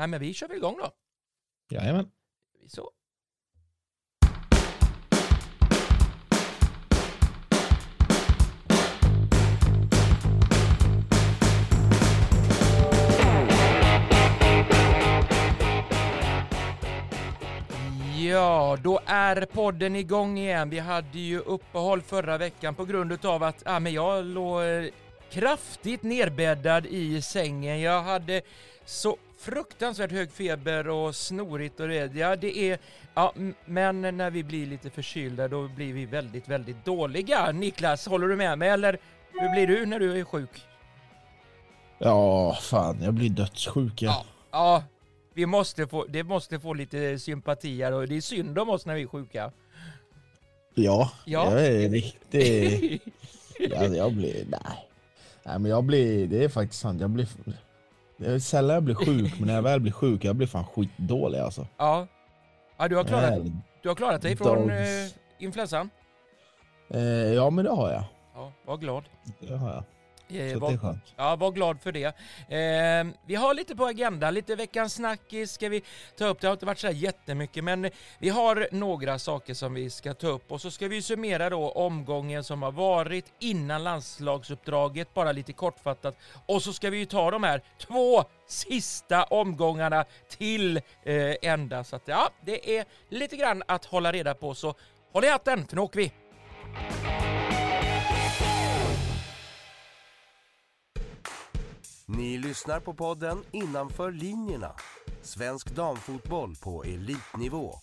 nej, men vi kör väl igång då. Jajamän. Så. Ja, då är podden igång igen. Vi hade ju uppehåll förra veckan på grund av att ja, men jag låg eh, kraftigt nerbäddad i sängen. Jag hade så fruktansvärt hög feber och snorigt och det. Ja, det är, ja, men när vi blir lite förkylda då blir vi väldigt, väldigt dåliga. Niklas, håller du med mig eller hur blir du när du är sjuk? Ja, fan, jag blir dödssjuk. Ja. Ja, ja vi måste få, det måste få lite sympati här och det är synd om oss när vi är sjuka. Ja, Ja. jag är riktigt... ja, jag blir... Nej. Nej, men jag blir... Det är faktiskt sant. Jag blir... Det är sällan jag blir sjuk, men när jag väl blir sjuk, jag blir fan skitdålig alltså. ja. ja, du har klarat, Nej, du har klarat dig från eh, influensan? Eh, ja, men det har jag. Ja, var glad. Det har jag. Eh, var, det är skönt. Ja, var glad för det. Eh, vi har lite på agendan, lite veckans snackis ska vi ta upp. Det har inte varit så här jättemycket, men vi har några saker som vi ska ta upp och så ska vi summera då omgången som har varit innan landslagsuppdraget, bara lite kortfattat. Och så ska vi ju ta de här två sista omgångarna till eh, ända. Så att ja, det är lite grann att hålla reda på, så håll i hatten för nu åker vi! Ni lyssnar på podden Innanför linjerna. Svensk damfotboll på elitnivå.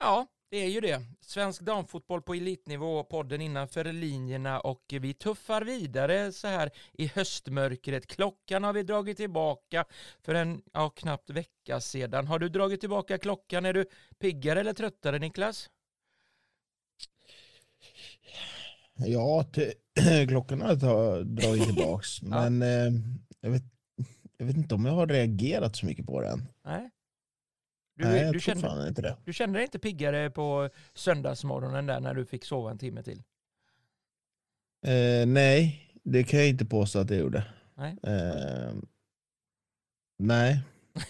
Ja, det är ju det. Svensk damfotboll på elitnivå, podden innanför linjerna och vi tuffar vidare så här i höstmörkret. Klockan har vi dragit tillbaka för en ja, knappt vecka sedan. Har du dragit tillbaka klockan? Är du piggare eller tröttare Niklas? Ja, till, klockan har jag ta- dragit tillbaks. Men eh, jag, vet, jag vet inte om jag har reagerat så mycket på den. Nej. Du, Nej, jag du, kände, fan inte det. du kände dig inte piggare på söndagsmorgonen där när du fick sova en timme till? Eh, nej, det kan jag inte påstå att jag gjorde. Nej. Eh, nej,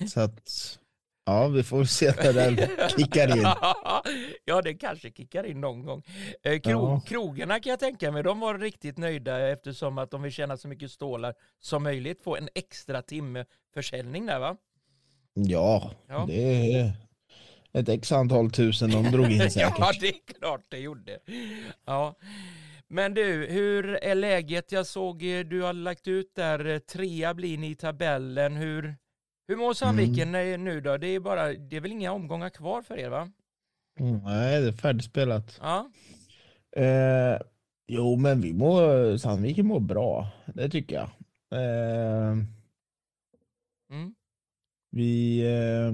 så att ja, vi får se när den kickar in. ja, det kanske kickar in någon gång. Eh, Kro Ja. Krogarna kan jag tänka mig, de var riktigt nöjda eftersom att de vill tjäna så mycket stålar som möjligt. Få en extra timme försäljning där va? Ja, Ja. det är ett x antal tusen de drog in säkert. ja, det är klart det gjorde. Ja. Men du, hur är läget? Jag såg eh, du har lagt ut där, eh, trea blir ni i tabellen. Hur, hur mår Sandviken eh, nu då? Det är, bara, det är väl inga omgångar kvar för er va? Mm, nej, det är färdigspelat. Ja, Eh, jo, men vi mår, Sandviken mår bra. Det tycker jag. Eh, mm. vi, eh,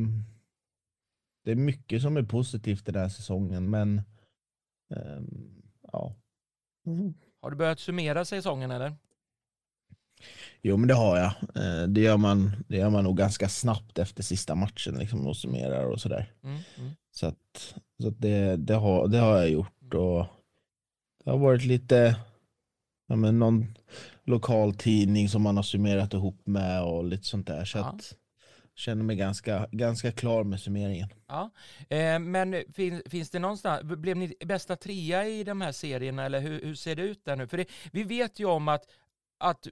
det är mycket som är positivt den här säsongen, men ehm, ja. Mm. Har du börjat summera säsongen eller? Jo, men det har jag. Eh, det, gör man, det gör man nog ganska snabbt efter sista matchen liksom, och summerar och sådär. Mm. Mm. Så, att, så att det, det, har, det har jag gjort. Och det har varit lite, ja, men någon lokal tidning som man har summerat ihop med och lite sånt där. Så Ja. att känner mig ganska, ganska klar med summeringen. Ja, eh, men fin, finns det någonstans, blev ni bästa trea i de här serierna eller hur, hur ser det ut där nu? För det, vi vet ju om att, att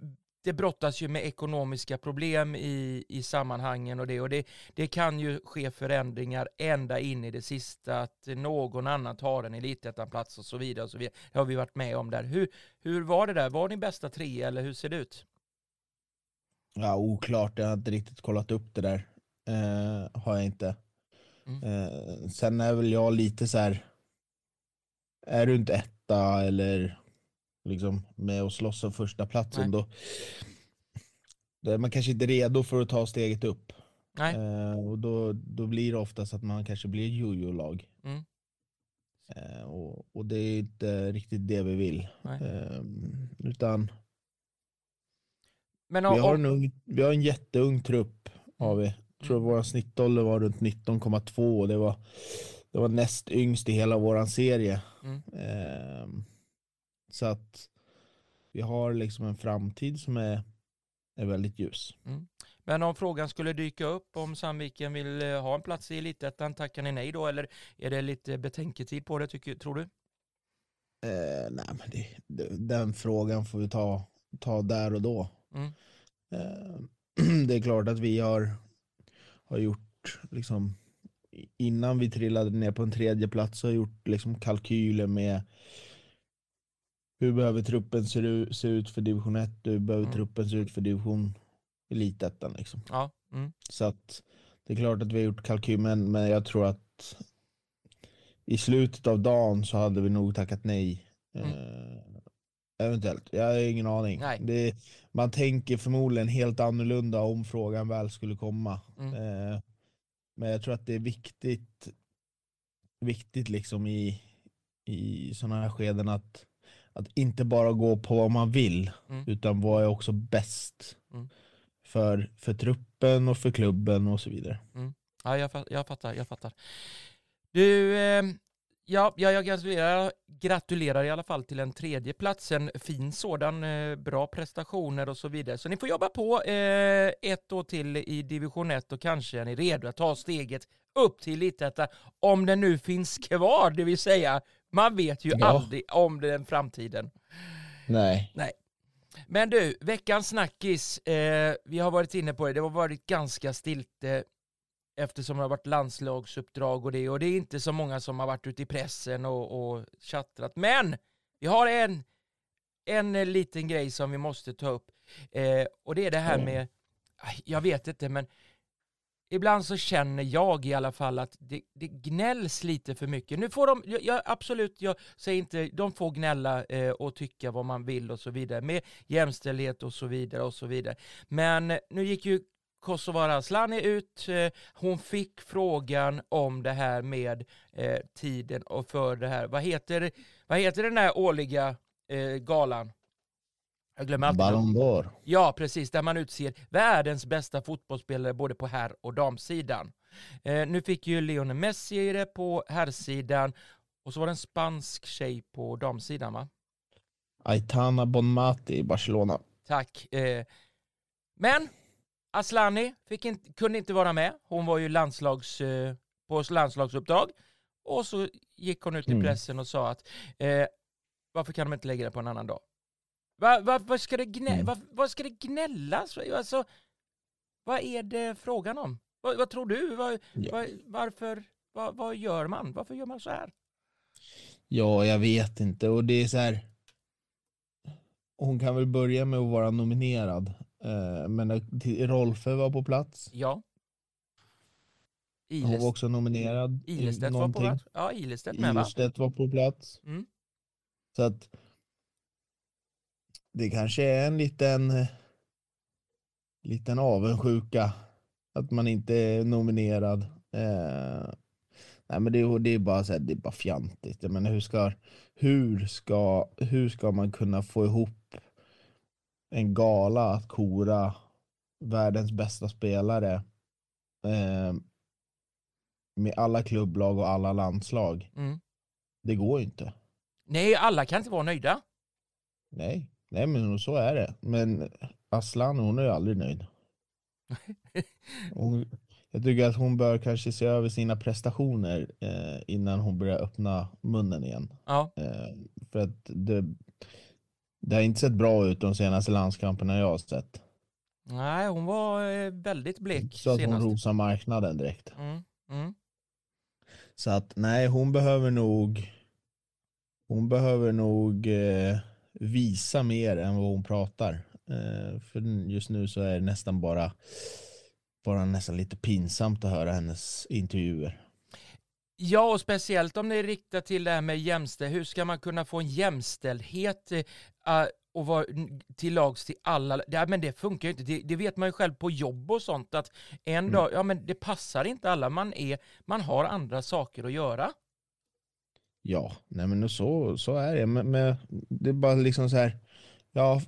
det brottas ju med ekonomiska problem i, i sammanhangen och det och det, det kan ju ske förändringar ända in i det sista att någon annan tar en elitettanplats och så vidare och så vidare. Det har vi varit med om där. Hur, hur var det där? Var ni bästa trea eller hur ser det ut? Ja, oklart, jag har inte riktigt kollat upp det där. Eh, har jag inte. Mm. Eh, sen är väl jag lite så här. Är du inte etta eller liksom med och slåss om första platsen då, då är man kanske inte redo för att ta steget upp. Eh, och då, då blir det oftast att man kanske blir jojo-lag. Mm. Eh, och, och det är inte riktigt det vi vill. Eh, utan Men vi om, har, en ung, vi har en jätteung trupp. Har vi. Jag tror Mm. vår snittålder var runt 19,2 och det var, det var näst yngst i hela våran serie. Mm. Så att vi har liksom en framtid som är, är väldigt ljus. Men om frågan skulle dyka upp om Sandviken vill eh, ha en plats i Elitettan, tackar ni nej då eller är det lite betänketid på det tycker, tror du? Eh, nej, men det, det, den frågan får vi ta, ta där och då. Mm. Eh, det är klart att vi har, har gjort, liksom, innan vi trillade ner på en tredje plats har gjort liksom, kalkyler med hur behöver truppen se, ut, för division 1, hur behöver Mm. truppen se ut för division elitettan. Liksom. Ja. Mm. Så att det är klart att vi har gjort kalkyl, men, jag tror att i slutet av dagen så hade vi nog tackat nej. Mm. Eh, eventuellt, jag har ingen aning. Det, man tänker förmodligen helt annorlunda om frågan väl skulle komma. Mm. Eh, men jag tror att det är viktigt, viktigt liksom i, i sådana här skeden att, att inte bara gå på vad man vill, Mm. utan vad är också bäst Mm. för, för truppen och för klubben och så vidare. Ja, jag, jag fattar, jag fattar. Du, eh, ja, ja, jag gratulerar, gratulerar i alla fall till en tredje plats, en fin sådan, eh, bra prestationer och så vidare. Så ni får jobba på eh, ett år till i division 1 och kanske är ni redo att ta steget upp till Elitettan, om den nu finns kvar, det vill säga, man vet ju Ja. aldrig om den framtiden. Nej. Men du, veckans snackis, eh, vi har varit inne på det, det har varit ganska stilte eftersom det har varit landslagsuppdrag och det, och det är inte så många som har varit ute i pressen och, och chattrat. Men vi har en, en eh, liten grej som vi måste ta upp, eh, och det är det här Mm. med, jag vet inte, men ibland så känner jag i alla fall att det, det gnälls lite för mycket. Nu får de, jag, jag, absolut, jag säger inte, de får gnälla eh, och tycka vad man vill och så vidare, med jämställdhet och så vidare och så vidare. Men nu gick ju Kosovare Asllani ut, eh, hon fick frågan om det här med eh, tiden och för det här, vad heter, vad heter den här årliga eh, galan? Jag glömmer alltid. Ballon d'Or. Ja, precis, där man utser världens bästa fotbollsspelare både på herr och damsidan. Eh, nu fick ju Lionel Messi det på herrsidan och så var det en spansk tjej på damsidan va? Aitana Bonmati i Barcelona. Tack. Eh, men Aslani fick inte, kunde inte vara med. Hon var ju landslags, eh, på landslagsuppdrag. Och så gick hon ut i Mm. pressen och sa att eh, varför kan de inte lägga det på en annan dag? Va, va, vad, ska det gnä, Mm. va, vad ska det gnällas? Alltså, vad är det frågan om? Vad, vad tror du? Vad, Ja. vad, varför, vad, vad gör man? Varför gör man så här? Ja, jag vet inte. Och det är så här. Hon kan väl börja med att vara nominerad. Eh, men Rolfö var på plats. Ja. Hon var Ilest, också nominerad. Ilestedt var på plats. Ja, Ilestedt med va? Ilestedt var på plats. Mm. Så att det kanske är en liten, eh, liten avundsjuka att man inte är nominerad. Eh, nej men det, är- det är bara så här, det är bara fjantigt. Jag menar, hur, ska, hur, ska, hur ska man kunna få ihop en gala att kora världens bästa spelare eh, med alla klubblag och alla landslag? Mm. Det går ju inte. Nej, alla kan inte vara nöjda. Nej, nej men så är det. Men Aslan hon är ju aldrig nöjd. Hon, jag tycker att hon bör kanske se över sina prestationer eh, innan hon börjar öppna munnen igen. Ja. Eh, för att det, det har inte sett bra ut de senaste landskamperna jag har sett. Nej, hon var eh, väldigt blek Så att hon senast. rosar marknaden direkt. Mm, mm. Så att nej, hon behöver nog hon behöver nog eh, visa mer än vad hon pratar. Eh, för just nu så är det nästan bara, bara nästan lite pinsamt att höra hennes intervjuer. Ja, och speciellt om det är riktat till det här med jämställdhet. Hur ska man kunna få en jämställdhet eh, och vara till lags till alla? Ja, men det funkar ju inte. Det, det vet man ju själv på jobb och sånt att en Mm. dag, ja men det passar inte alla. Man, är, man har andra saker att göra. Ja, nej men så, så är det. Men, men det är bara liksom så här. Ja,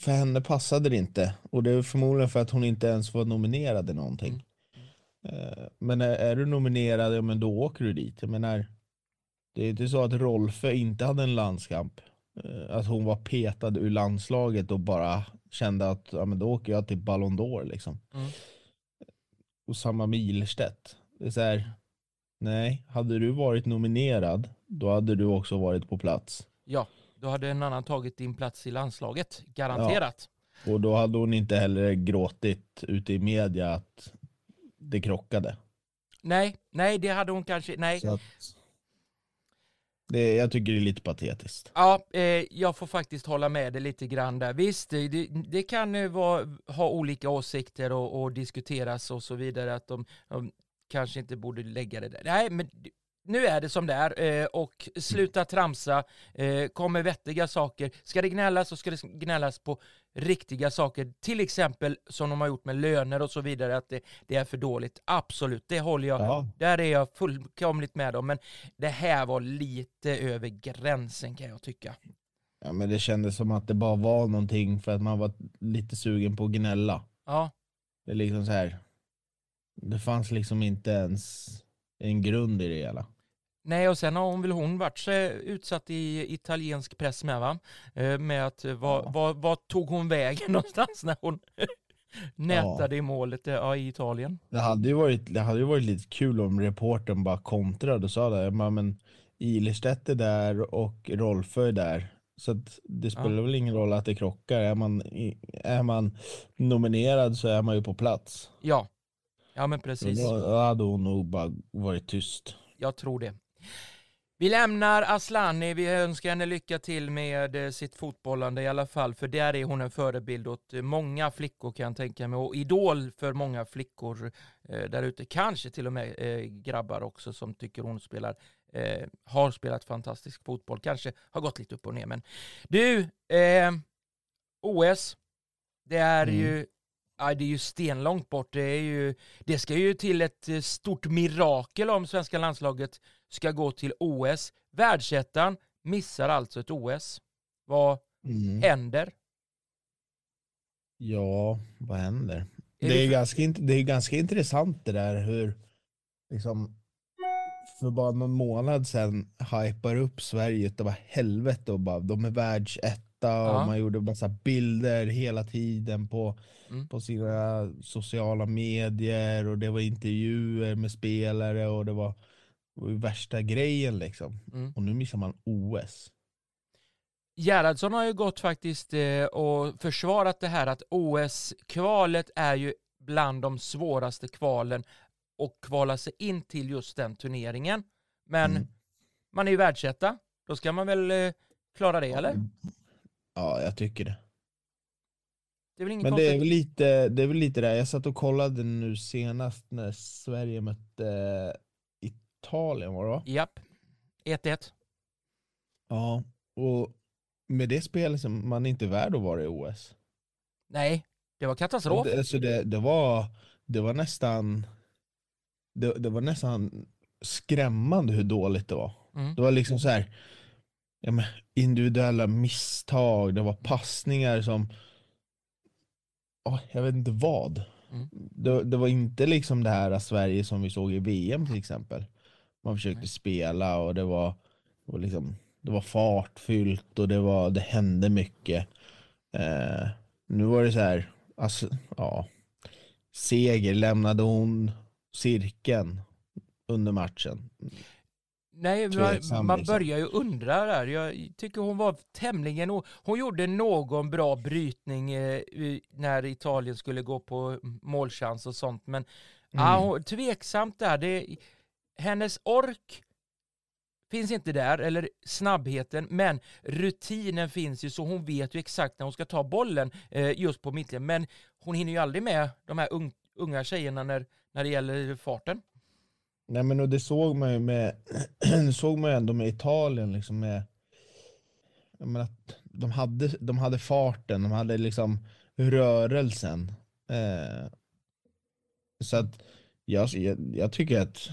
för henne passade det inte. Och det är förmodligen för att hon inte ens var nominerad i någonting. Eh, Men är, är du nominerad, ja men då åker du dit. Jag menar, det är inte så att Rolfö inte hade en landskamp. Eh, Att hon var petad ur landslaget och bara kände att ja, men då åker jag till Ballon d'Or liksom. Mm. Och samma med Ilestedt. Det är så här, nej, hade du varit nominerad, då hade du också varit på plats. Ja, då hade en annan tagit din plats i landslaget, garanterat. Och då hade hon inte heller gråtit ute i media att det krockade. Nej, nej det hade hon kanske, nej. Så att, det, jag tycker det är lite patetiskt. Ja, eh, jag får faktiskt hålla med dig lite grann där. Visst, det, det kan eh, vara, ha olika åsikter och, och, diskuteras och så vidare, att de, de, kanske inte borde lägga det där. Nej, men nu är det som det är eh, och sluta tramsa, eh, kommer vettiga saker. Ska det gnällas så ska det gnällas på riktiga saker, till exempel som de har gjort med löner och så vidare, att det, det är för dåligt. Absolut, det håller jag, ja. där är jag fullkomligt med om, men det här var lite över gränsen kan jag tycka. Ja men det kändes som att det bara var någonting för att man var lite sugen på att gnälla. Ja. Det är liksom så här. Det fanns liksom inte ens en grund i det hela. Nej, och sen har hon väl hon varit så utsatt i italiensk press med va? Eh, med att eh, vad, ja. vad, vad tog hon vägen någonstans när hon nätade ja. i målet eh, ja, i Italien? Det hade, ju varit, det hade ju varit lite kul om reporten bara kontrade och sa det. Men Ilestedt är där och Rolfö är där. Så det spelar ja. väl ingen roll att det krockar. Är man, är man nominerad så är man ju på plats. Ja, ja men precis. Då hade hon nog bara varit tyst. Jag tror det. Vi lämnar Aslani, vi önskar henne lycka till med eh, sitt fotbollande i alla fall, för där är hon en förebild åt eh, många flickor kan jag tänka mig, och idol för många flickor eh, där ute, kanske till och med eh, grabbar också som tycker hon spelar, eh, har spelat fantastisk fotboll, kanske har gått lite upp och ner, men du, eh, OS, det är mm. ju Ja, det är ju stenlångt bort. Det, är ju, det ska ju till ett stort mirakel om svenska landslaget ska gå till OS. Världsettan missar alltså ett OS. Vad mm. händer? Ja, vad händer? Är det, är för... ganska, det är ganska intressant det där hur liksom för bara någon månad sedan hypar upp Sverige det var helvete och bara de är världsetta ja. och man gjorde massa bilder hela tiden på, mm. på sina sociala medier och det var intervjuer med spelare och det var det var värsta grejen liksom. Mm. Och nu missar man OS. Gerhardsson har ju gått faktiskt eh, och försvarat det här att OS-kvalet är ju bland de svåraste kvalen och kvala sig in till just den turneringen. Men mm. man är ju världsetta, då ska man väl eh, klara det eller? Ja, jag tycker det. Det Men det är väl, lite, det är väl lite där, jag satt och kollade nu senast när Sverige mötte Italien var det va? Japp. 1-1. Ja, och med det spelet som man är inte värd att vara i OS. Nej, det var katastrof. Det, alltså det, det, var, det var nästan det, det var nästan skrämmande hur dåligt det var. Mm. Det var liksom så här ja, men, individuella misstag, det var passningar som oh, jag vet inte vad. Mm. Det, det, var inte liksom det här Sverige som vi såg i VM till exempel. Man försökte spela och det var, och liksom, det var fartfyllt och det, var, det hände mycket. Eh, nu var det så här, alltså, ja, seger lämnade hon cirkeln under matchen. Nej, man, man liksom. börjar ju undra där. Jag tycker hon var tämligen... Hon gjorde någon bra brytning eh, när Italien skulle gå på målchans och sånt, men mm. ah, tveksamt där. Det, hennes ork finns inte där, eller snabbheten, men rutinen finns ju så hon vet ju exakt när hon ska ta bollen eh, just på mittlinjen. Men hon hinner ju aldrig med de här un unga tjejerna när, när det gäller farten. Nej men och det såg man ju med, såg man ändå med Italien liksom med, menar, de, hade, de hade farten, de hade liksom rörelsen. Eh, så att jag, jag, jag tycker att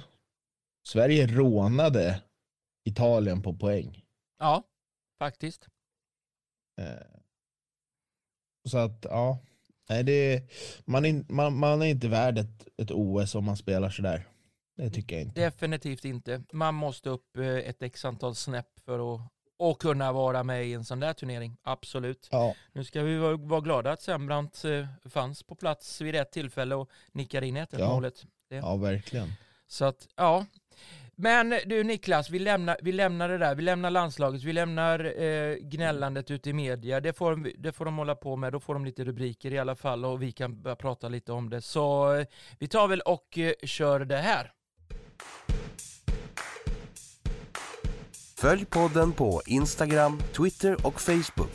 Sverige rånade Italien på poäng. Ja, faktiskt. Eh, så att, ja. Nej, det, man, är, man, man är inte värd ett, ett OS om man spelar sådär. Det tycker jag inte. Definitivt inte. Man måste upp eh, ett x antal snäpp för att och kunna vara med i en sån där turnering. Absolut. Ja, Nu ska vi vara, glada att Sembrant eh, fanns på plats vid rätt tillfälle och nickade in 1 Ja. målet. ja verkligen. Så att, ja. Men du Niklas, vi lämnar, vi lämnar det där. Vi lämnar landslaget, vi lämnar eh, gnällandet ute i media. Det får, de- det får de hålla på med. Då får de lite rubriker i alla fall och vi kan börja prata lite om det. Så eh, vi tar väl och eh, kör det här. Följ podden på Instagram, Twitter och Facebook.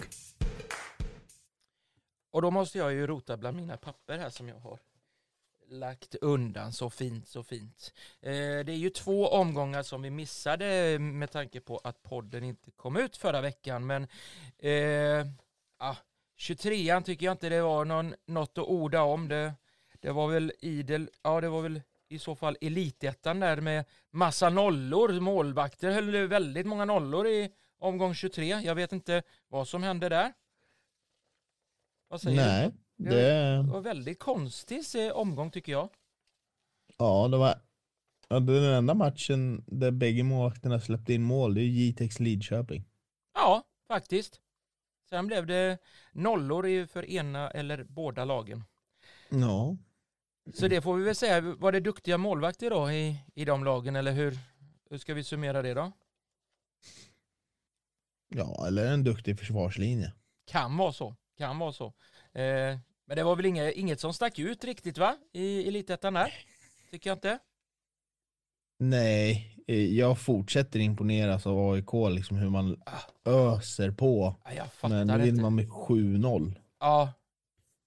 Och då måste jag ju rota bland mina papper här som jag har lagt undan så fint, så fint. Eh, det är ju två omgångar som vi missade med tanke på att podden inte kom ut förra veckan. Men eh, ah, 23an tycker jag inte det var någon, något att orda om. Det, det var väl idel, ja det var väl i så fall elitettan där med massa nollor. Målvakter höll väldigt många nollor i omgång 23. Jag vet inte vad som hände där. Vad säger du? Nej, Det det, var väldigt konstig omgång tycker jag. ja, det var den enda matchen där bägge målvakterna släppte in mål. Det är Jitex Lidköping. Ja, faktiskt. Sen blev det nollor i- för ena eller båda lagen. Ja, Så det får vi väl säga, var det duktiga målvakter då i, i de lagen eller hur, hur ska vi summera det då? ja eller en duktig försvarslinje. Kan vara så, kan vara så. Eh, men det var väl inget, inget som stack ut riktigt va? I elitettan där? Tycker jag inte. Nej, eh, jag fortsätter imponeras av AIK, liksom hur man öser på. Jag Men nu vinner man med 7-0. Ja,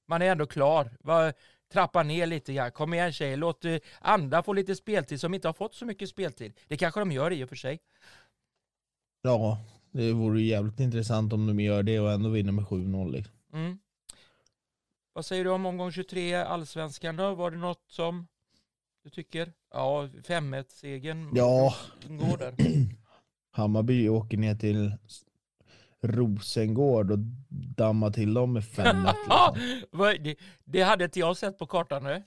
man är ändå klar. Trappa ner lite grann. Kom igen tjejer, låt eh, andra få lite speltid som inte har fått så mycket speltid. Det kanske de gör i och för sig. Ja, det vore jävligt intressant om de gör det och ändå vinner med 7-0. Liksom. Mm. Vad säger du om omgång 23, allsvenskan då? Var det något som du tycker? Ja, 5-1-segern Ja. går där. Hammarby åker ner till Rosengård och dammar till dem med 5-1. Liksom. Det, det hade inte jag sett på kartan nu.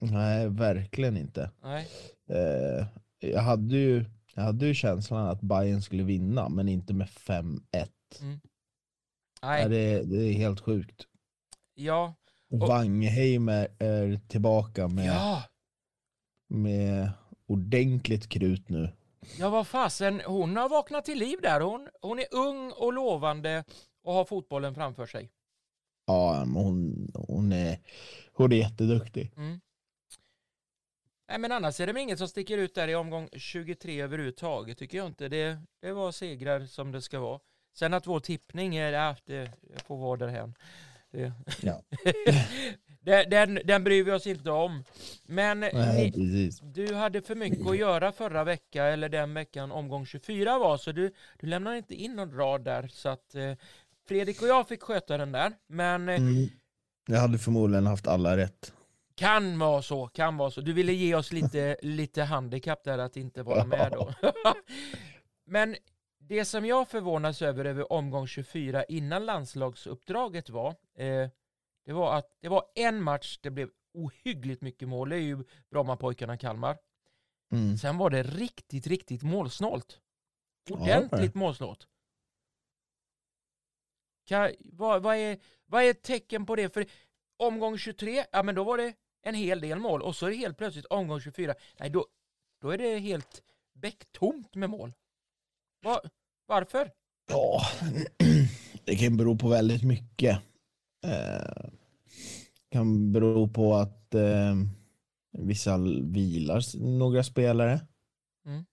Nej, verkligen inte. Nej. Eh, jag, hade ju, jag hade ju känslan att Bayern skulle vinna, men inte med 5-1. Nej. Ja, det, det är helt sjukt. Ja. Och är, är tillbaka med, Ja. med ordentligt krut nu. Ja, vad fasen. Hon har vaknat till liv där. Hon, hon är ung och lovande och har fotbollen framför sig. Ja, hon, hon, är, hon är jätteduktig. Mm. Nej, men annars är det inget som sticker ut där i omgång 23 överhuvudtaget tycker jag inte. Det, det var segrar som det ska vara. Sen att vår tippning är, ja, det får vara därhän. Det, Ja. den, den, den bryr vi oss inte om. Men Nej, ni, du hade för mycket att göra förra veckan, eller den veckan omgång 24 var, så du, du lämnade inte in någon rad där. Så att eh, Fredrik och jag fick sköta den där. Men eh, Mm. Jag hade förmodligen haft alla rätt. Kan vara så, kan vara så. Du ville ge oss lite, lite handikapp där att inte vara med då. Men det som jag förvånas över över omgång 24 innan landslagsuppdraget var, eh, det var att det var en match det blev ohyggligt mycket mål. Det är ju Brommapojkarna Kalmar. Mm. Sen var det riktigt, riktigt målsnålt. Ja, Ordentligt målsnålt. Kan, vad, vad, är, vad är ett tecken på det? För omgång 23, ja men då var det en hel del mål och så är det helt plötsligt omgång 24, nej då, då är det helt bäcktomt med mål. Va, varför? Ja, det kan bero på väldigt mycket. Eh, kan bero på att eh, vissa vilar några spelare. Mm.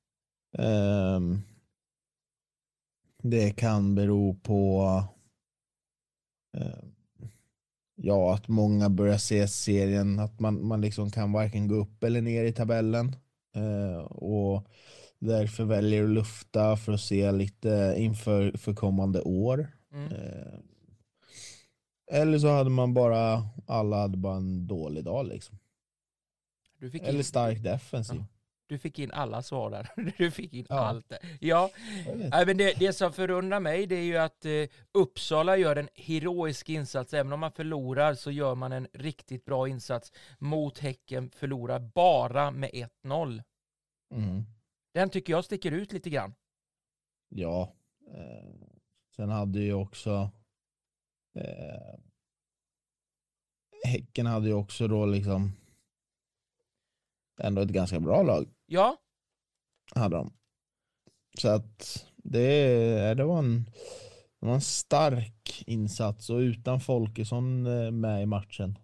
Eh, det kan bero på eh, ja, att många börjar se serien, att man, man liksom kan varken gå upp eller ner i tabellen. Eh, och därför väljer att lufta för att se lite inför för kommande år. Mm. Eller så hade man bara, alla hade bara en dålig dag liksom. Eller in, stark defensiv. du fick in alla svar där. Du fick in Ja. allt. Där. Ja, men det, det som förundrar mig det är ju att eh, Uppsala gör en heroisk insats. Även om man förlorar så gör man en riktigt bra insats mot Häcken. Förlorar bara med 1-0. Mm. Den tycker jag sticker ut lite grann. Ja, Eh, sen hade ju också eh, Häcken hade ju också då liksom ändå ett ganska bra lag. Ja. Hade de. Så att det, det, var en, det var en stark insats och utan Folkesson eh, med i matchen.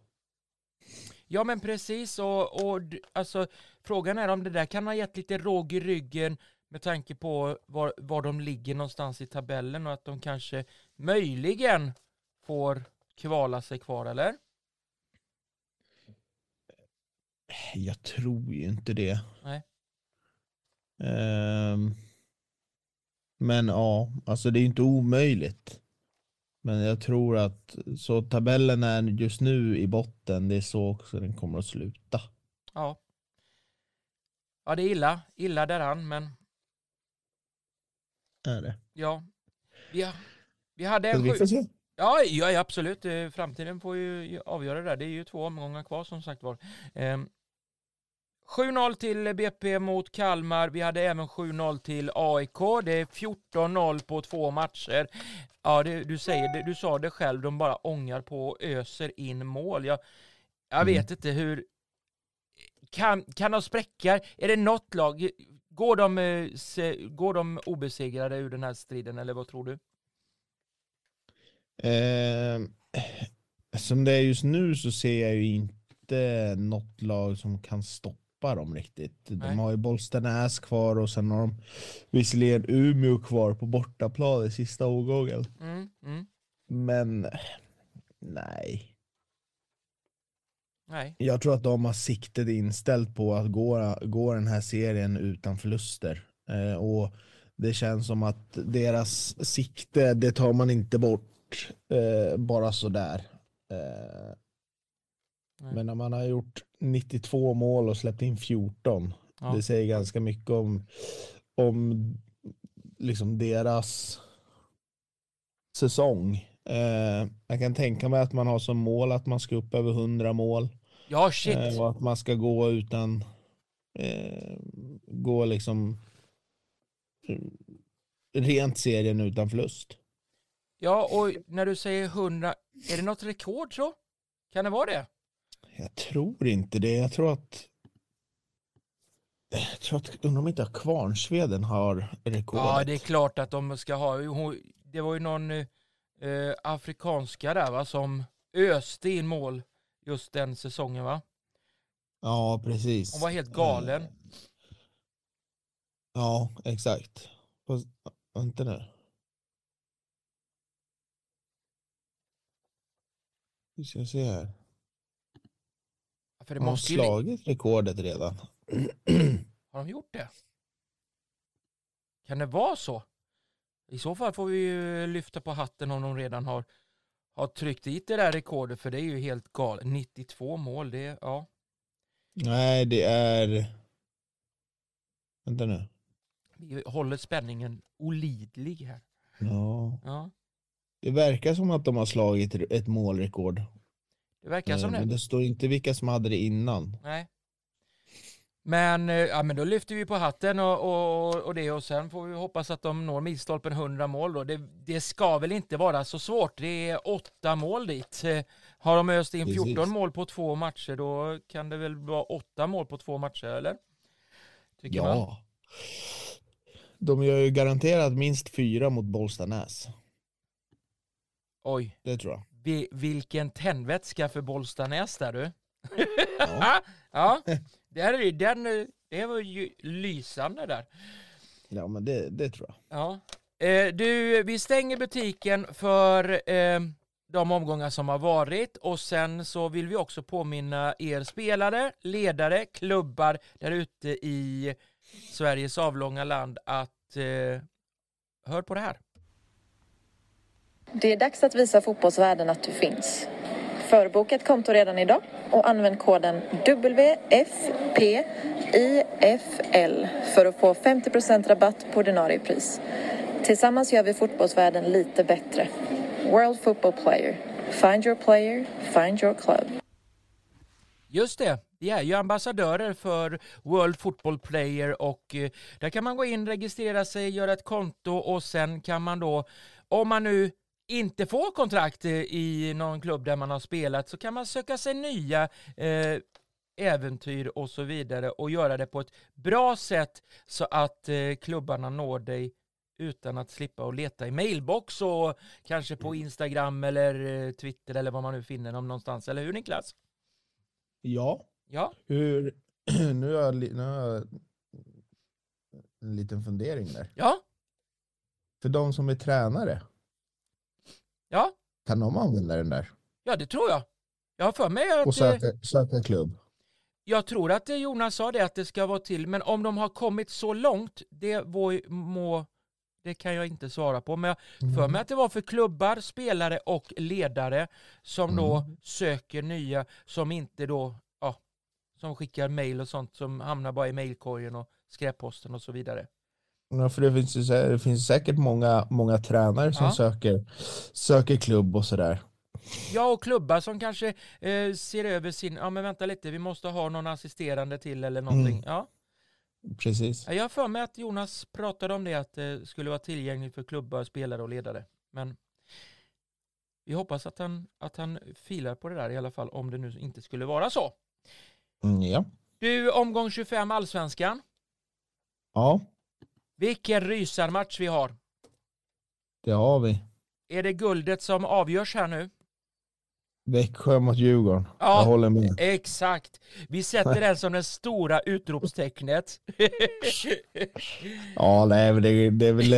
Ja men precis och, och alltså, frågan är om det där kan ha gett lite råg i ryggen med tanke på var, var de ligger någonstans i tabellen och att de kanske möjligen får kvala sig kvar eller? Jag tror ju inte det. Nej. Um, men ja, alltså det är inte omöjligt. Men jag tror att så tabellen är just nu i botten, det är så också den kommer att sluta. Ja. Ja, det är illa. Illa däran, men... Är det? Ja. Vi, vi hade en sju... Ja, ja, absolut. Eh, framtiden får ju avgöra det där. Det är ju två omgångar kvar som sagt var. 7-0 ehm, till BP mot Kalmar. Vi hade även 7-0 till AIK. Det är 14-0 på två matcher. Ja, det, du, säger, det, du sa det själv, de bara ångar på och öser in mål. Jag, jag mm. vet inte hur... Kan, kan de spräcka? Är det något lag? Går de, eh, går de obesegrade ur den här striden, eller vad tror du? Eh, som det är just nu så ser jag ju inte något lag som kan stoppa dem riktigt. Nej. De har ju Bollstanäs kvar och sen har de visserligen Umeå kvar på bortaplan i sista omgången. Mm, mm. Men nej. Nej. Jag tror att de har siktet inställt på att gå, gå den här serien utan förluster. Eh, och Det känns som att deras sikte, det tar man inte bort eh, bara sådär. Eh, men när man har gjort 92 mål och släppt in 14, ja. det säger ganska mycket om, om liksom deras säsong. Eh, jag kan tänka mig att man har som mål att man ska upp över 100 mål. Ja, shit. Eh, och att man ska gå utan, eh, gå liksom eh, rent serien utan förlust. Ja, och när du säger 100, är det något rekord så? Kan det vara det? Jag tror inte det. Jag tror att jag tror att, undrar om inte Kvarnsveden har rekordet. Ja, det är klart att de ska ha. Det var ju någon eh, afrikanska där va, som öste in mål just den säsongen va? Ja, precis. Hon var helt galen. Eh, ja, exakt. Vänta nu. Vi ska se här. För det måste har slagit rekordet redan. Har de gjort det? Kan det vara så? I så fall får vi ju lyfta på hatten om de redan har, har tryckt dit det där rekordet för det är ju helt galet. 92 mål, det ja. Nej, det är... Vänta nu. Vi håller spänningen olidlig här. Ja. ja. Det verkar som att de har slagit ett målrekord. Det verkar som eh, det. Men det står inte vilka som hade det innan. Nej. Men, eh, ja, men då lyfter vi på hatten och, och, och det och sen får vi hoppas att de når milstolpen 100 mål. Då. Det, det ska väl inte vara så svårt. Det är åtta mål dit. Eh, har de öst in 14 Precis. mål på två matcher då kan det väl vara åtta mål på två matcher eller? Tycker ja. Man? De gör ju garanterat minst fyra mot Bollstanäs. Oj. Det tror jag. Vi, vilken tändvätska för Bollstanäs där du. Ja. ja. Där, den, det var ju lysande där. Ja, men det, det tror jag. Ja. Eh, du, vi stänger butiken för eh, de omgångar som har varit och sen så vill vi också påminna er spelare, ledare, klubbar där ute i Sveriges avlånga land att eh, hör på det här. Det är dags att visa fotbollsvärlden att du finns. Förboka ett konto redan idag och använd koden WFPIFL för att få 50% rabatt på ordinarie pris. Tillsammans gör vi fotbollsvärlden lite bättre. World Football Player. Find your player, find your club. Just det, Vi är ju ambassadörer för World Football Player och eh, där kan man gå in, registrera sig, göra ett konto och sen kan man då, om man nu inte får kontrakt eh, i någon klubb där man har spelat så kan man söka sig nya eh, äventyr och så vidare och göra det på ett bra sätt så att eh, klubbarna når dig utan att slippa att leta i mailbox och kanske på Instagram eller eh, Twitter eller vad man nu finner dem någonstans. Eller hur Niklas? Ja. Ja. Hur, nu, har jag, nu har jag en liten fundering där. Ja. För de som är tränare, Ja. kan de använda den där? Ja, det tror jag. Jag har för mig att... Och eh, söka, söka klubb? Jag tror att eh, Jonas sa det att det ska vara till, men om de har kommit så långt, det må, det kan jag inte svara på. Men jag för mig att det var för klubbar, spelare och ledare som då Mm. söker nya, som inte då, ja, som skickar mail och sånt som hamnar bara i mailkorgen och skräpposten och så vidare. Ja, för det finns, ju det finns säkert många, många tränare som Ja. söker, söker klubb och sådär. Ja, och klubbar som kanske eh, ser över sin, ja men vänta lite, vi måste ha någon assisterande till eller någonting. Mm. Ja. Precis. Ja, Jag har för mig att Jonas pratade om det, att det skulle vara tillgängligt för klubbar, spelare och ledare. Men vi hoppas att han, att han filar på det där i alla fall, om det nu inte skulle vara så. Mm, ja. Du, omgång 25 allsvenskan. ja, Vilken rysarmatch vi har. det har vi. Är det guldet som avgörs här nu? Växjö mot Djurgården. Ja. Jag håller med. Exakt. Vi sätter den som det stora utropstecknet. Ja, nej, men det, det, väl,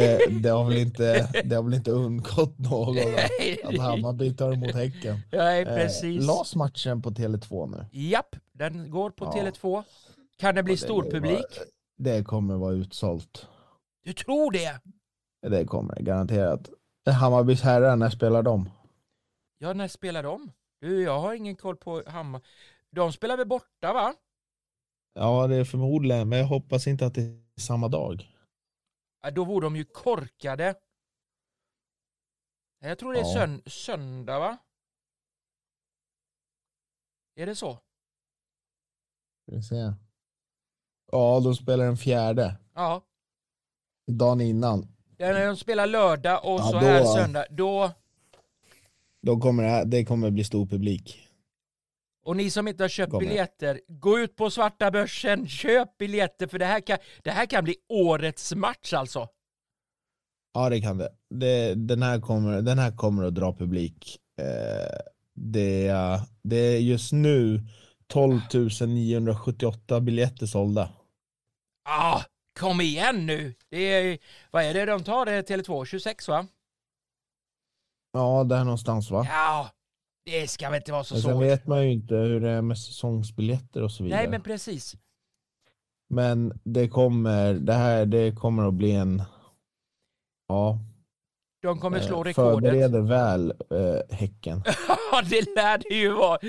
det, har väl inte, det har väl inte undgått någon att, Hammarby tar emot Häcken. Nej, Eh, precis. Las matchen på Tele2 nu? Japp, den går på Ja. Tele2. Kan det bli Ja, det storpublik? var- Det kommer vara utsålt. Du tror det? Det kommer det garanterat. Hammarbys herrar, när spelar de? Ja, när spelar de? Du, jag har ingen koll på Hammar. De spelar väl borta, va? Ja, det är förmodligen, men jag hoppas inte att det är samma dag. Ja, Då vore de ju korkade. Jag tror det är Ja. sön söndag, va? Är det så? Ska vi se. Ja, de spelar den fjärde. Ja. Dagen innan. Är när de spelar lördag och Ja, så då- här söndag. Då... Då kommer det, här, det kommer bli stor publik. Och ni som inte har köpt Kommer. biljetter, gå ut på svarta börsen, köp biljetter för det här kan, det här kan bli årets match alltså. Ja, det kan det. det den, här kommer, den här kommer att dra publik. Eh, det, är, det är just nu 12 978 biljetter sålda. Ah, kom igen nu! Det är, vad är det de tar? Det är Tele2, 26 va? Ja, där någonstans va? Ja, det ska väl inte vara så Men sen svårt. vet man ju inte hur det är med säsongsbiljetter och så vidare. Nej men precis. Men det kommer, det här det kommer att bli en, ja, De kommer slå eh, rekordet. förbereder väl eh, Häcken. Ja, det lär det ju vara.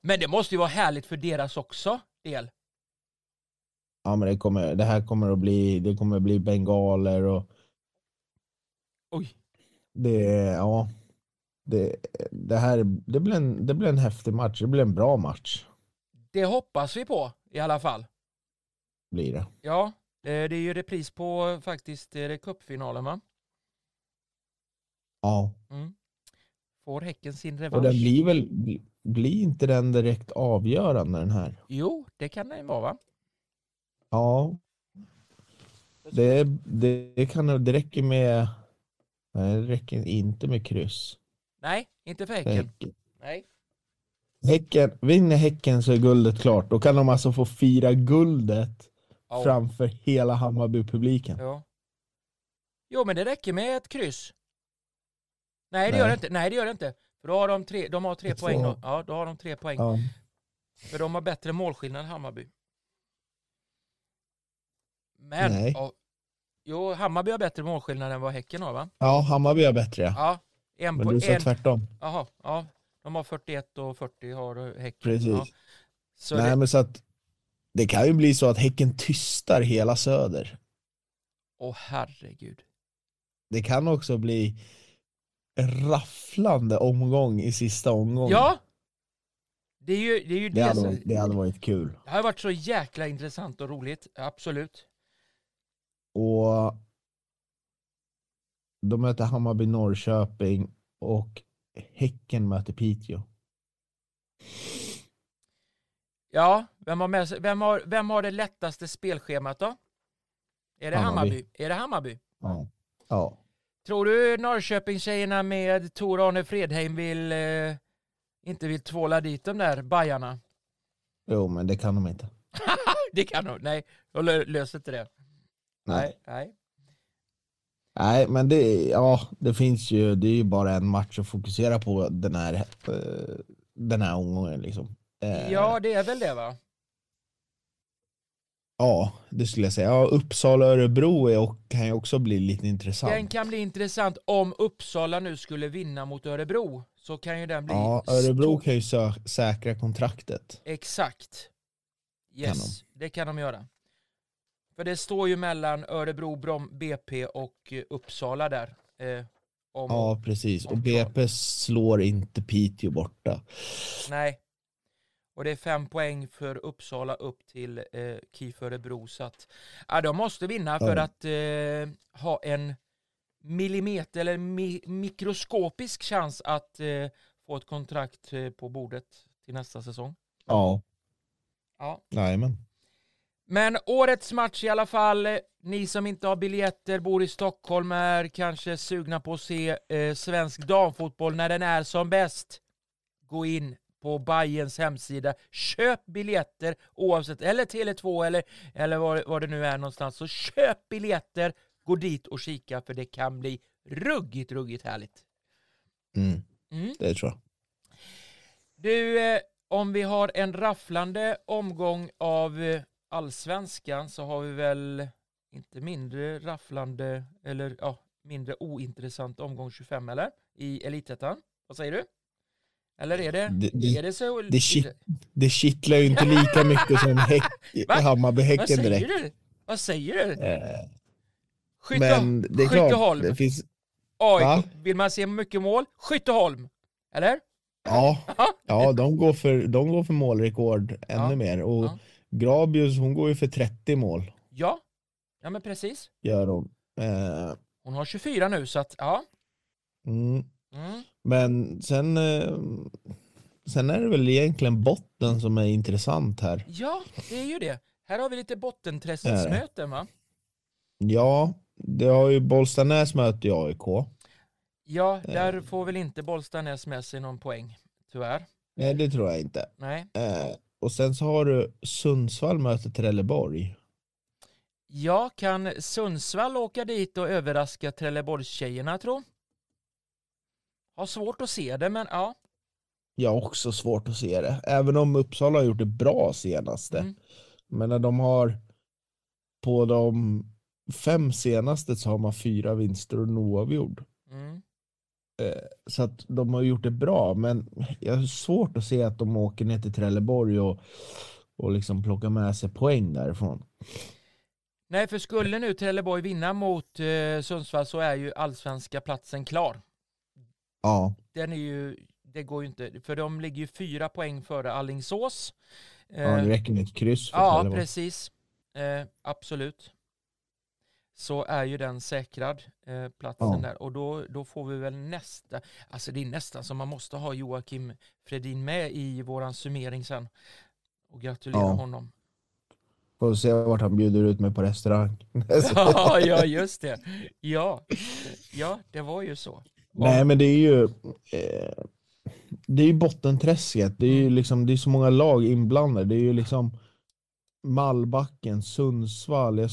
Men det måste ju vara härligt för deras också del. Ja men det, kommer, det här kommer att bli, det kommer att bli bengaler och Oj. det, ja, det, det här, det blir, en, det blir en häftig match, det blir en bra match. Det hoppas vi på i alla fall. Blir det. Ja, eh, det är ju repris på faktiskt är det cupfinalen va? Ja, Mm. Får Häcken sin och revansch? den blir väl, bli- blir inte den direkt avgörande den här? Jo, det kan den vara va? Ja. Det, det, kan det räcker med, nej det räcker inte med kryss. Nej, inte för Häcken. Häcken. Nej. Häcken, vinner Häcken så är guldet klart. Då kan de alltså få fira guldet Ja. framför hela Hammarby-publiken. Ja. Jo, men det räcker med ett kryss. Nej, det gör Nej. det inte. Nej, det gör det inte. För då har de tre, de har tre poäng då. Ja, då har de tre poäng. Ja. För de har bättre målskillnad än Hammarby. Men, Nej. ja, jo, Hammarby har bättre målskillnad än vad Häcken har va? ja, Hammarby är bättre ja. Ja, en Men på du sa en. tvärtom. Jaha, ja. De har 41 och 40 har Häcken. Precis. Ja. Så Nej det, men så att det kan ju bli så att Häcken tystar hela Söder. åh herregud. Det kan också bli en rafflande omgång i sista omgången. Ja, Det är ju det, är ju Det det, hade, som, varit- det hade varit kul. det har varit så jäkla intressant och roligt, absolut. Och de möter Hammarby Norrköping och Häcken möter Piteå. Ja, vem har, med vem, har, vem har det lättaste spelschemat då? Är det Hammarby? Hammarby. Är det Hammarby? Ja. ja. Tror du Norrköpingstjejerna med Tor Arne Fredheim vill eh, inte vill tvåla dit de där bajarna? Jo, men det kan de inte. det kan de, nej, de lö- löser inte det. Nej. nej. Nej, men det, ja, det finns ju, det är ju bara en match att fokusera på den här, eh, den här omgången. Liksom. Eh, Ja, det är väl det va? ja, det skulle jag säga. Ja, Uppsala-Örebro är och kan ju också bli lite intressant. Den kan bli intressant om Uppsala nu skulle vinna mot Örebro. Så kan ju den bli... Ja, Örebro kan ju sö- säkra kontraktet. Exakt. Yes, det kan de göra. För det står ju mellan Örebro, Brom, BP och eh, Uppsala där. Eh, om, Ja, precis. Och BP slår inte Piteå borta. Nej. Och det är fem poäng för Uppsala upp till eh, KIF Örebro. Så att, ja, de måste vinna för Ja. att eh, ha en millimeter eller mi mikroskopisk chans att eh, få ett kontrakt eh, på bordet till nästa säsong. Ja, Ja. jajamän. Men årets match i alla fall. eh, Ni som inte har biljetter, bor i Stockholm, är kanske sugna på att se eh, svensk damfotboll när den är som bäst. Gå in på Bajens hemsida, köp biljetter oavsett, eller Tele2 eller, eller var, var det nu är någonstans. Så köp biljetter, gå dit och kika för det kan bli ruggigt, ruggigt härligt. Mm, Mm. det tror jag. Du, eh, om vi har en rafflande omgång av eh, allsvenskan så har vi väl inte mindre rafflande eller ja, mindre ointressant omgång 25 eller? I elitettan. Vad säger du? Eller är det, Det- det- är det så? det shit- Det kittlar ju inte lika mycket som häck, Va? Vad Hammarby-Häcken säger direkt. du? Vad säger du? Eh, Skytte, Men det är klart, Skytteholm. det finns... AIK. Va? Vill man se mycket mål? Skytteholm. Eller? Ja, Ja. ja de, går för, de går för målrekord ännu Ja, mer. Och ja. Grabius, hon går ju för 30 mål. Ja. Ja men precis. Gör hon. Eh, Hon har 24 nu så att ja. mm. Mm. Men sen, eh, sen är det väl egentligen botten som är intressant här. Ja, det är ju det. Här har vi lite bottenträsksmöten va? Ja, det har ju Bollstanäs möte i AIK. Ja, där får väl inte Bollstanäs med sig någon poäng, tyvärr. Nej, det tror jag inte. Nej. Eh, och sen så har du Sundsvall möter Trelleborg. Ja, kan Sundsvall åka dit och överraska Trelleborgstjejerna tro? Har svårt att se det, men ja. Jag har också svårt att se det. Även om Uppsala har gjort det bra senaste. Mm. Men när de har på de fem senaste så har man fyra vinster och en oavgjord. Mm. Så att de har gjort det bra, men jag har svårt att se att de åker ner till Trelleborg och, och liksom plockar med sig poäng därifrån. Nej, för skulle nu Trelleborg vinna mot eh, Sundsvall så är ju allsvenska platsen klar. Ja, Den är ju, det går ju inte, för de ligger ju fyra poäng före Allingsås. ja Eh, det räcker med ett kryss Ja, Trelleborg. precis. Eh, absolut. Så är ju den säkrad, eh, platsen Ja. där. Och då, då får vi väl nästa, alltså det är nästan som man måste ha Joakim Fredin med i våran summering sen. Och gratulera Ja. honom. Får se vart han bjuder ut mig på restaurang. ja, ja, just det. Ja, ja, det var ju så. Nej men det är ju eh, Det är ju bottenträsket. Det är ju liksom Det är så många lag inblandade. Det är ju liksom Mallbacken, Sundsvall. Jag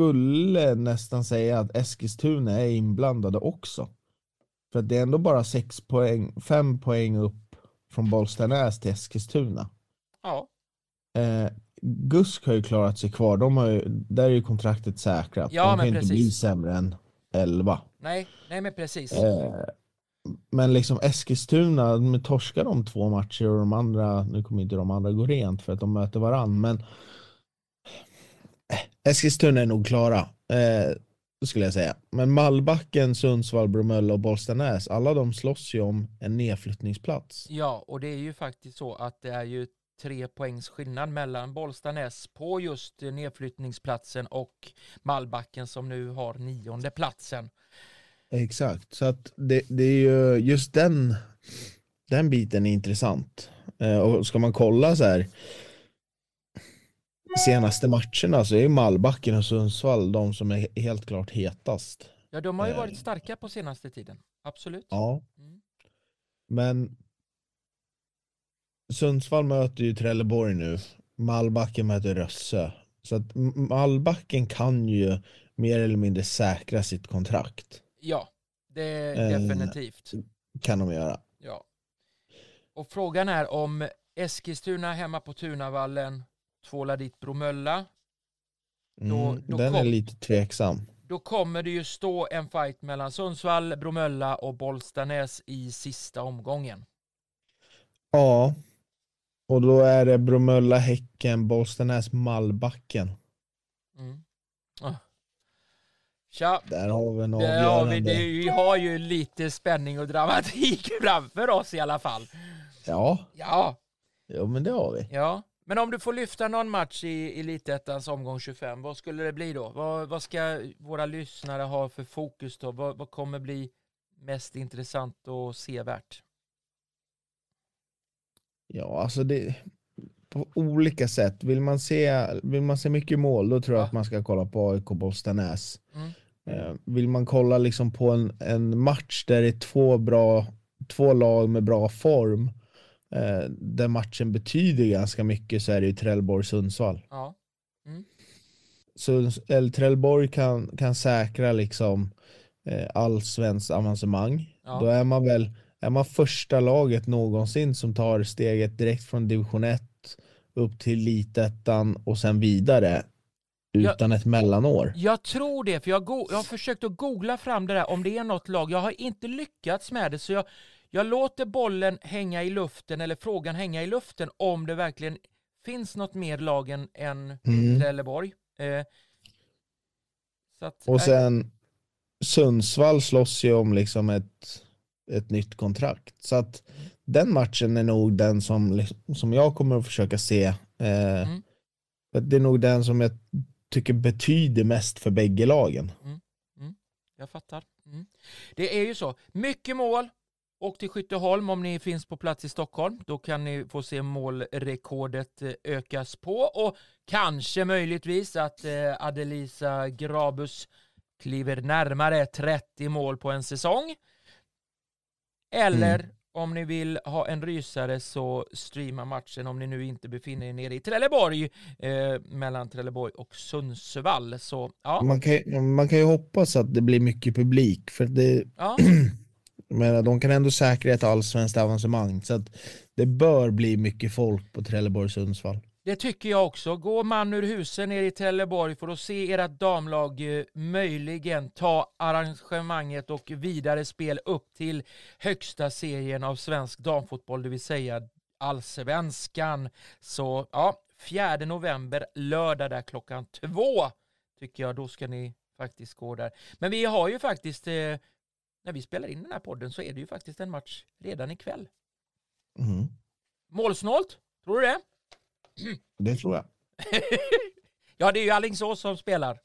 skulle nästan säga att Eskilstuna är inblandade också. För att det är ändå bara sex poäng, fem poäng upp från Bollstanäs till Eskilstuna. Ja, Eh, Gusk har ju klarat sig kvar. De har ju, där är ju kontraktet säkrat. Ja, De kan inte bli sämre än 11. nej, nej men precis. Eh, men liksom Eskilstuna, de torskar de två matcher och de andra, nu kommer inte de andra gå rent för att de möter varann, men Eskilstuna är nog klara. Eh, skulle jag säga. Men Mallbacken, Sundsvall, Bromölla och Bollstanäs, alla de slåss ju om en nedflyttningsplats. Ja, och det är ju faktiskt så att det är ju tre poängs skillnad mellan Bollstanäs på just nedflyttningsplatsen och Mallbacken som nu har nionde platsen. Exakt, så att det, det är ju just den, den biten är intressant. Eh, och ska man kolla så här senaste matcherna så är Mallbacken och Sundsvall de som är helt klart hetast. Ja, de har ju Eh. varit starka på senaste tiden. Absolut. Ja, Mm. men Sundsvall möter ju Trelleborg nu. Mallbacken möter Rösse. Så att M- Mallbacken kan ju mer eller mindre säkra sitt kontrakt. Ja, det definitivt. Kan de göra. Ja. Och frågan är om Eskilstuna hemma på Tunavallen tvålar dit Bromölla. Mm, Då- då den är kom- lite tveksam. Då kommer det ju stå en fight mellan Sundsvall, Bromölla och Bollstanäs i sista omgången. Ja. Och då är det Bromölla, Häcken, Bollstanäs, Mallbacken. Mm. Ah. Tja, Där har vi en har vi, avgörande. det, vi har ju lite spänning och dramatik framför oss i alla fall. Ja, Ja, jo, men det har vi. ja. Men om du får lyfta någon match i Elitettans omgång 25, vad skulle det bli då? Vad, vad ska våra lyssnare ha för fokus då? Vad, vad kommer bli mest intressant och sevärt? Ja, alltså det på olika sätt. Vill man se, vill man se mycket mål, då tror jag Ja. att man ska kolla på AIK Bollstanäs. Mm. Eh, vill man kolla liksom på en, en match där det är två, bra, två lag med bra form, eh, där matchen betyder ganska mycket, så är det ju Trelleborg-Sundsvall. Ja, Så eller Trelleborg kan, kan säkra liksom eh, allsvenskt avancemang. Ja. Då är man väl är man första laget någonsin som tar steget direkt från division 1 upp till elitettan och sen vidare utan ett mellanår. Jag tror det, för jag, jag har försökt att googla fram det där om det är något lag. Jag har inte lyckats med det, så jag, jag låter bollen hänga i luften, eller frågan hänga i luften, om det verkligen finns något mer lag än, än Mm. Trelleborg. Eh, att, Och nej, sen Sundsvall slåss ju om liksom ett, ett nytt kontrakt. Så att den matchen är nog den som, som jag kommer att försöka se. Eh, Mm. för Det är nog den som jag tycker betyder mest för bägge lagen. Jag fattar. Mm. Det är ju så. Mycket mål. Åk till Skytteholm om ni finns på plats i Stockholm. Då kan ni få se målrekordet eh, ökas på och kanske möjligtvis att eh, Adelisa Grabus kliver närmare 30 mål på en säsong. Eller om ni vill ha en rysare så streama matchen om ni nu inte befinner er nere i Trelleborg eh, mellan Trelleborg och Sundsvall. Så ja, Man kan, man kan ju hoppas att det blir mycket publik för det, ja. men de kan ändå säkra ett allsvenskt avancemang så att det bör bli mycket folk på Trelleborg Sundsvall. Det tycker jag också. Gå man ur husen ner i Trelleborg för att se ert damlag eh, möjligen ta arrangemanget och vidare spel upp till högsta serien av svensk damfotboll, det vill säga allsvenskan. Så ja, 4 november, lördag där klockan två tycker jag, då ska ni faktiskt gå där. Men vi har ju faktiskt, eh, när vi spelar in den här podden så är det ju faktiskt en match redan ikväll. Mm. Målsnålt, tror du det? Det tror jag. ja, det är ju Alingsås som spelar.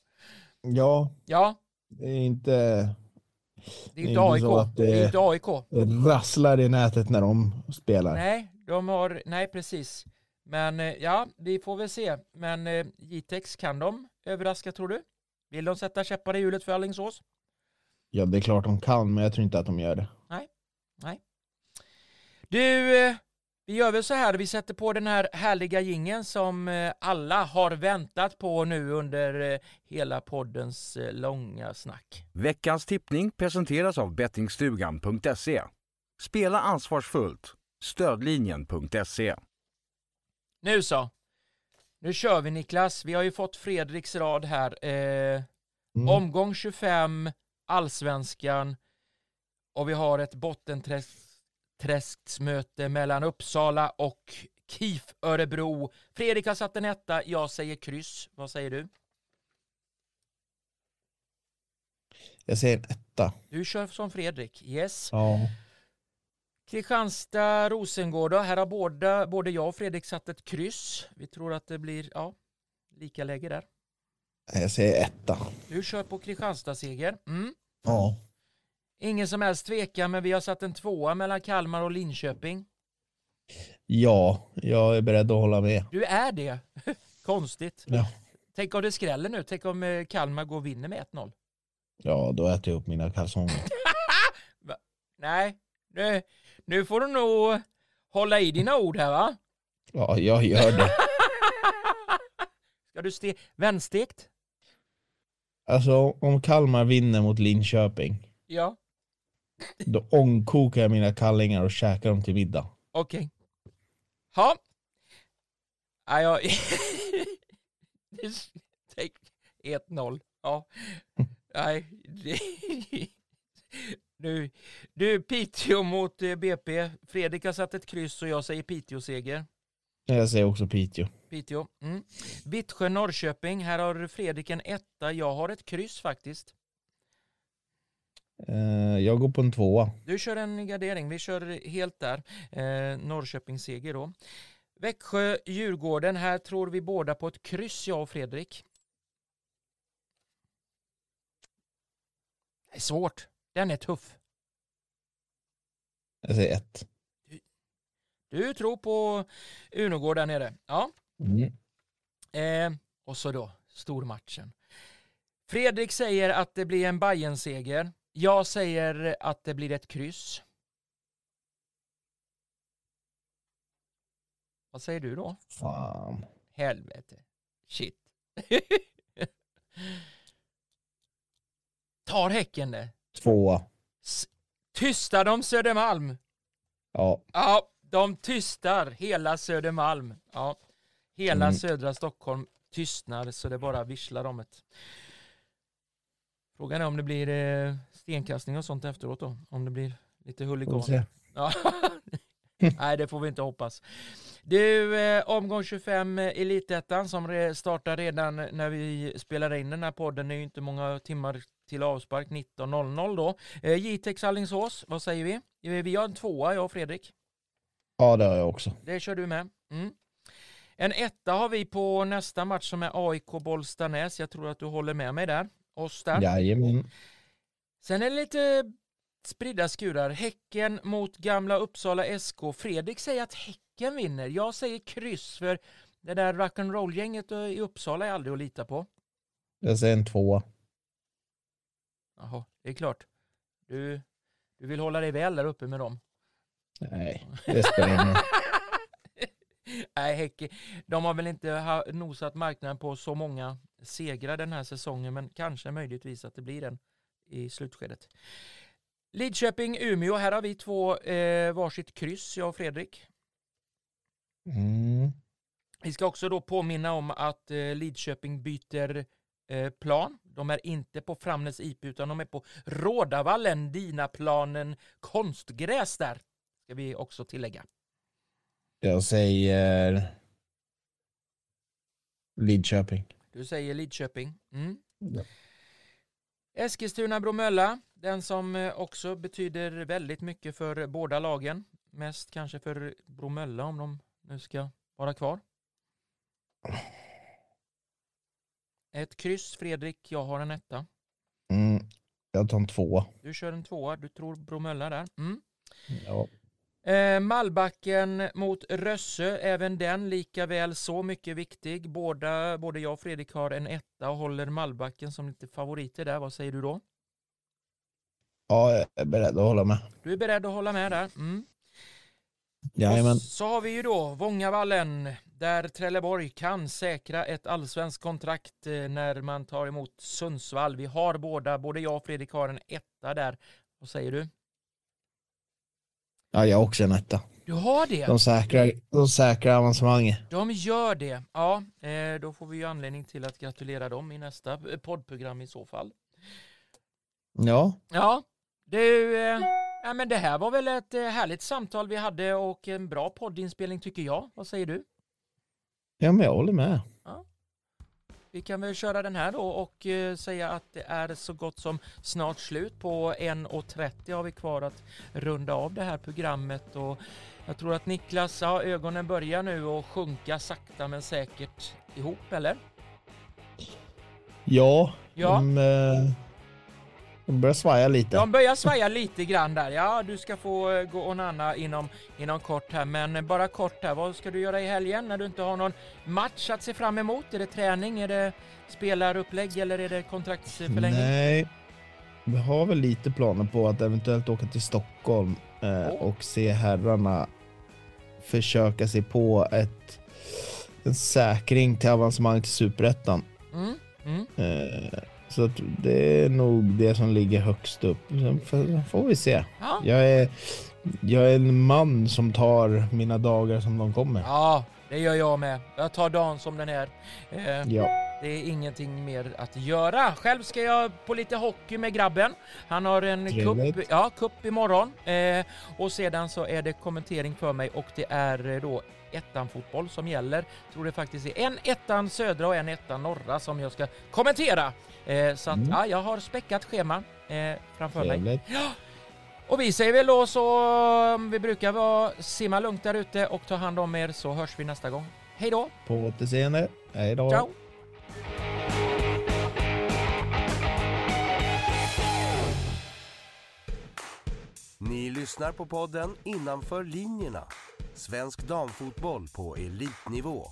Ja, Ja, det är inte det är Det är inte inte AIK. så att Det det- är inte AIK. det rasslar i nätet när de spelar. Nej, de har, nej precis. Men eh, ja, vi får väl se. Men eh, Jitex, kan de överraska tror du? Vill de sätta käppar i hjulet för Alingsås? Ja, det är klart de kan, men jag tror inte att de gör det. Du, eh, vi gör väl så här, vi sätter på den här härliga gingen som eh, alla har väntat på nu under eh, hela poddens långa snack. Veckans tippning presenteras av bettingstugan.se. Spela ansvarsfullt. Stödlinjen.se. Nu så. Nu kör vi Niklas. Vi har ju fått Fredriks rad här. Eh, Mm. Omgång 25, allsvenskan och vi har ett bottenträsksmöte mellan Uppsala och KIF Örebro. Fredrik har satt en etta, jag säger kryss. Vad säger du? Jag säger en etta. Du kör som Fredrik. Yes. Ja. Kristianstad, Rosengård. Här har båda, både jag och Fredrik satt ett kryss. Vi tror att det blir ja, lika läge där. Jag säger etta. Du kör på Kristianstad-seger. Mm. Ja. Ingen som helst tvekan, men vi har satt en tvåa mellan Kalmar och Linköping. Ja, jag är beredd att hålla med. Du är det. Konstigt. Ja. Tänk om det skräller nu. Tänk om eh, Kalmar går och vinner med 1-0. Ja, då äter jag upp mina kalsonger. Nej, nu, nu får du nog hålla i dina ord här va? Ja, jag gör det. Ska du ste vänstekt? Alltså, om Kalmar vinner mot Linköping, Ja, då ångkokar jag mina kallingar och käkar dem till middag. okej. Ja. Ja, jag... Tänk 1-0. Ja. Nej. Du, du, Piteå mot eh, BP. Fredrik har satt ett kryss och jag säger Piteå-seger. Jag säger också Piteå. Piteå. Mm. Vittsjö, Norrköping. Här har Fredrik en etta. Jag har ett kryss faktiskt. Eh, jag går på en tvåa. Du kör en gardering. Vi kör helt där. Eh, Norrköping seger då. Växjö, Djurgården. Här tror vi båda på ett kryss, jag och Fredrik. Det är svårt. Den är tuff. Jag säger ett. Du tror på Unogård där nere. Ja. Mm. Eh, och så då, stormatchen. Fredrik säger att det blir en bayern seger Jag säger att det blir ett kryss. Vad säger du då? Fan. Helvete. Shit. Tar Häcken det? Tvåa. S- Tystar de Södermalm? Ja. Ja, de tystar hela Södermalm. Ja, hela Mm. södra Stockholm tystnar så det bara visslar om det. Frågan är om det blir eh, stenkastning och sånt efteråt då. Om det blir lite Får vi huligan. se. Ja. Nej, det får vi inte hoppas. Du, eh, omgång 25 eh, Elitettan som re- startar redan när vi spelar in den här podden. Det är ju inte många timmar till avspark, 19.00 då. Eh, Jitex Alingsås, vad säger vi? Vi har en tvåa, jag och Fredrik. Ja, det har jag också. Det kör du med. Mm. En etta har vi på nästa match som är AIK Bollstanäs. Jag tror att du håller med mig där. Oss där. Jajamän. Sen är det lite spridda skurar. Häcken mot gamla Uppsala SK. Fredrik säger att Häcken vinner. Jag säger kryss för det där rock'n'roll-gänget i Uppsala är aldrig att lita på. Jag säger en tvåa. Jaha, det är klart. Du, du vill hålla dig väl där uppe med dem. Nej, det spelar ingen roll. Nej, Häcken, de har väl inte ha, nosat marknaden på så många segrar den här säsongen, men kanske möjligtvis att det blir en i slutskedet. Lidköping, Umeå, här har vi två eh, varsitt kryss, jag och Fredrik. Mm. Vi ska också då påminna om att eh, Lidköping byter eh, plan. De är inte på Framnäs IP utan de är på Rådavallen, Dina-planen, konstgräs där. Ska vi också tillägga. Jag säger Lidköping. Du säger Lidköping. Mm. Ja. Eskilstuna Bromölla, den som eh, också betyder väldigt mycket för båda lagen. Mest kanske för Bromölla om de nu ska vara kvar. Ett kryss Fredrik, jag har en etta. Mm. Jag tar en tvåa. Du kör en tvåa, du tror Bromölla där. Mm. Ja. Eh, Mallbacken mot Rössö, även den lika väl så mycket viktig. Båda, både jag och Fredrik har en etta och håller Mallbacken som lite favoriter där. Vad säger du då? ja, jag är beredd att hålla med. Du är beredd att hålla med där? Mm. Jajamän. Och så har vi ju då Vångavallen där Trelleborg kan säkra ett allsvenskt kontrakt eh, när man tar emot Sundsvall. Vi har båda, både jag och Fredrik har en etta där. Vad säger du? Ja, jag har också en etta. Du har det? De säkrar, de säkrar avancemanget. De gör det. Ja, eh, då får vi ju anledning till att gratulera dem i nästa poddprogram i så fall. Ja, Ja, du, eh, ja, men det här var väl ett eh, härligt samtal vi hade och en bra poddinspelning tycker jag. Vad säger du? ja men jag håller med. Vi kan väl köra den här då och eh, säga att det är så gott som snart slut. På 1.30 har vi kvar att runda av det här programmet och jag tror att Niklas, ja, ögonen börjar nu att sjunka sakta men säkert ihop, eller? Ja, Ja. De, de börjar svaja lite. De börjar svaja lite grann där. Ja, du ska få eh, gå och nanna inom, inom kort här, men bara kort här. Vad ska du göra i helgen när du inte har någon match att se fram emot? Är det träning? Är det spelarupplägg eller är det kontraktsförlängning? Nej, vi har väl lite planer på att eventuellt åka till Stockholm eh, Åh. och se herrarna försöka sig på ett, en säkring till avancemang till Superettan. Mm, mm. Eh, så det är nog det som ligger högst upp. Sen får, vi se. Ja. Jag är, jag är en man som tar mina dagar som de kommer. ja, det gör jag med. Jag tar dagen som den är. Eh, Ja. Det är ingenting mer att göra. Själv ska jag på lite hockey med grabben. Han har en Trevligt. cup, ja, cup imorgon. Eh, och sedan så är det kommentering för mig och det är eh, då ettan fotboll som gäller. Tror det faktiskt är en ettan södra och en ettan norra som jag ska kommentera. Eh, så att Mm. ja, jag har späckat schema eh, framför mig. Trevligt. Och vi säger väl då så, um, vi brukar vara simma lugnt där ute och ta hand om er så hörs vi nästa gång. Hej då! På återseende. Hej då. Ciao! Ni lyssnar på podden Innanför linjerna. Svensk damfotboll på elitnivå.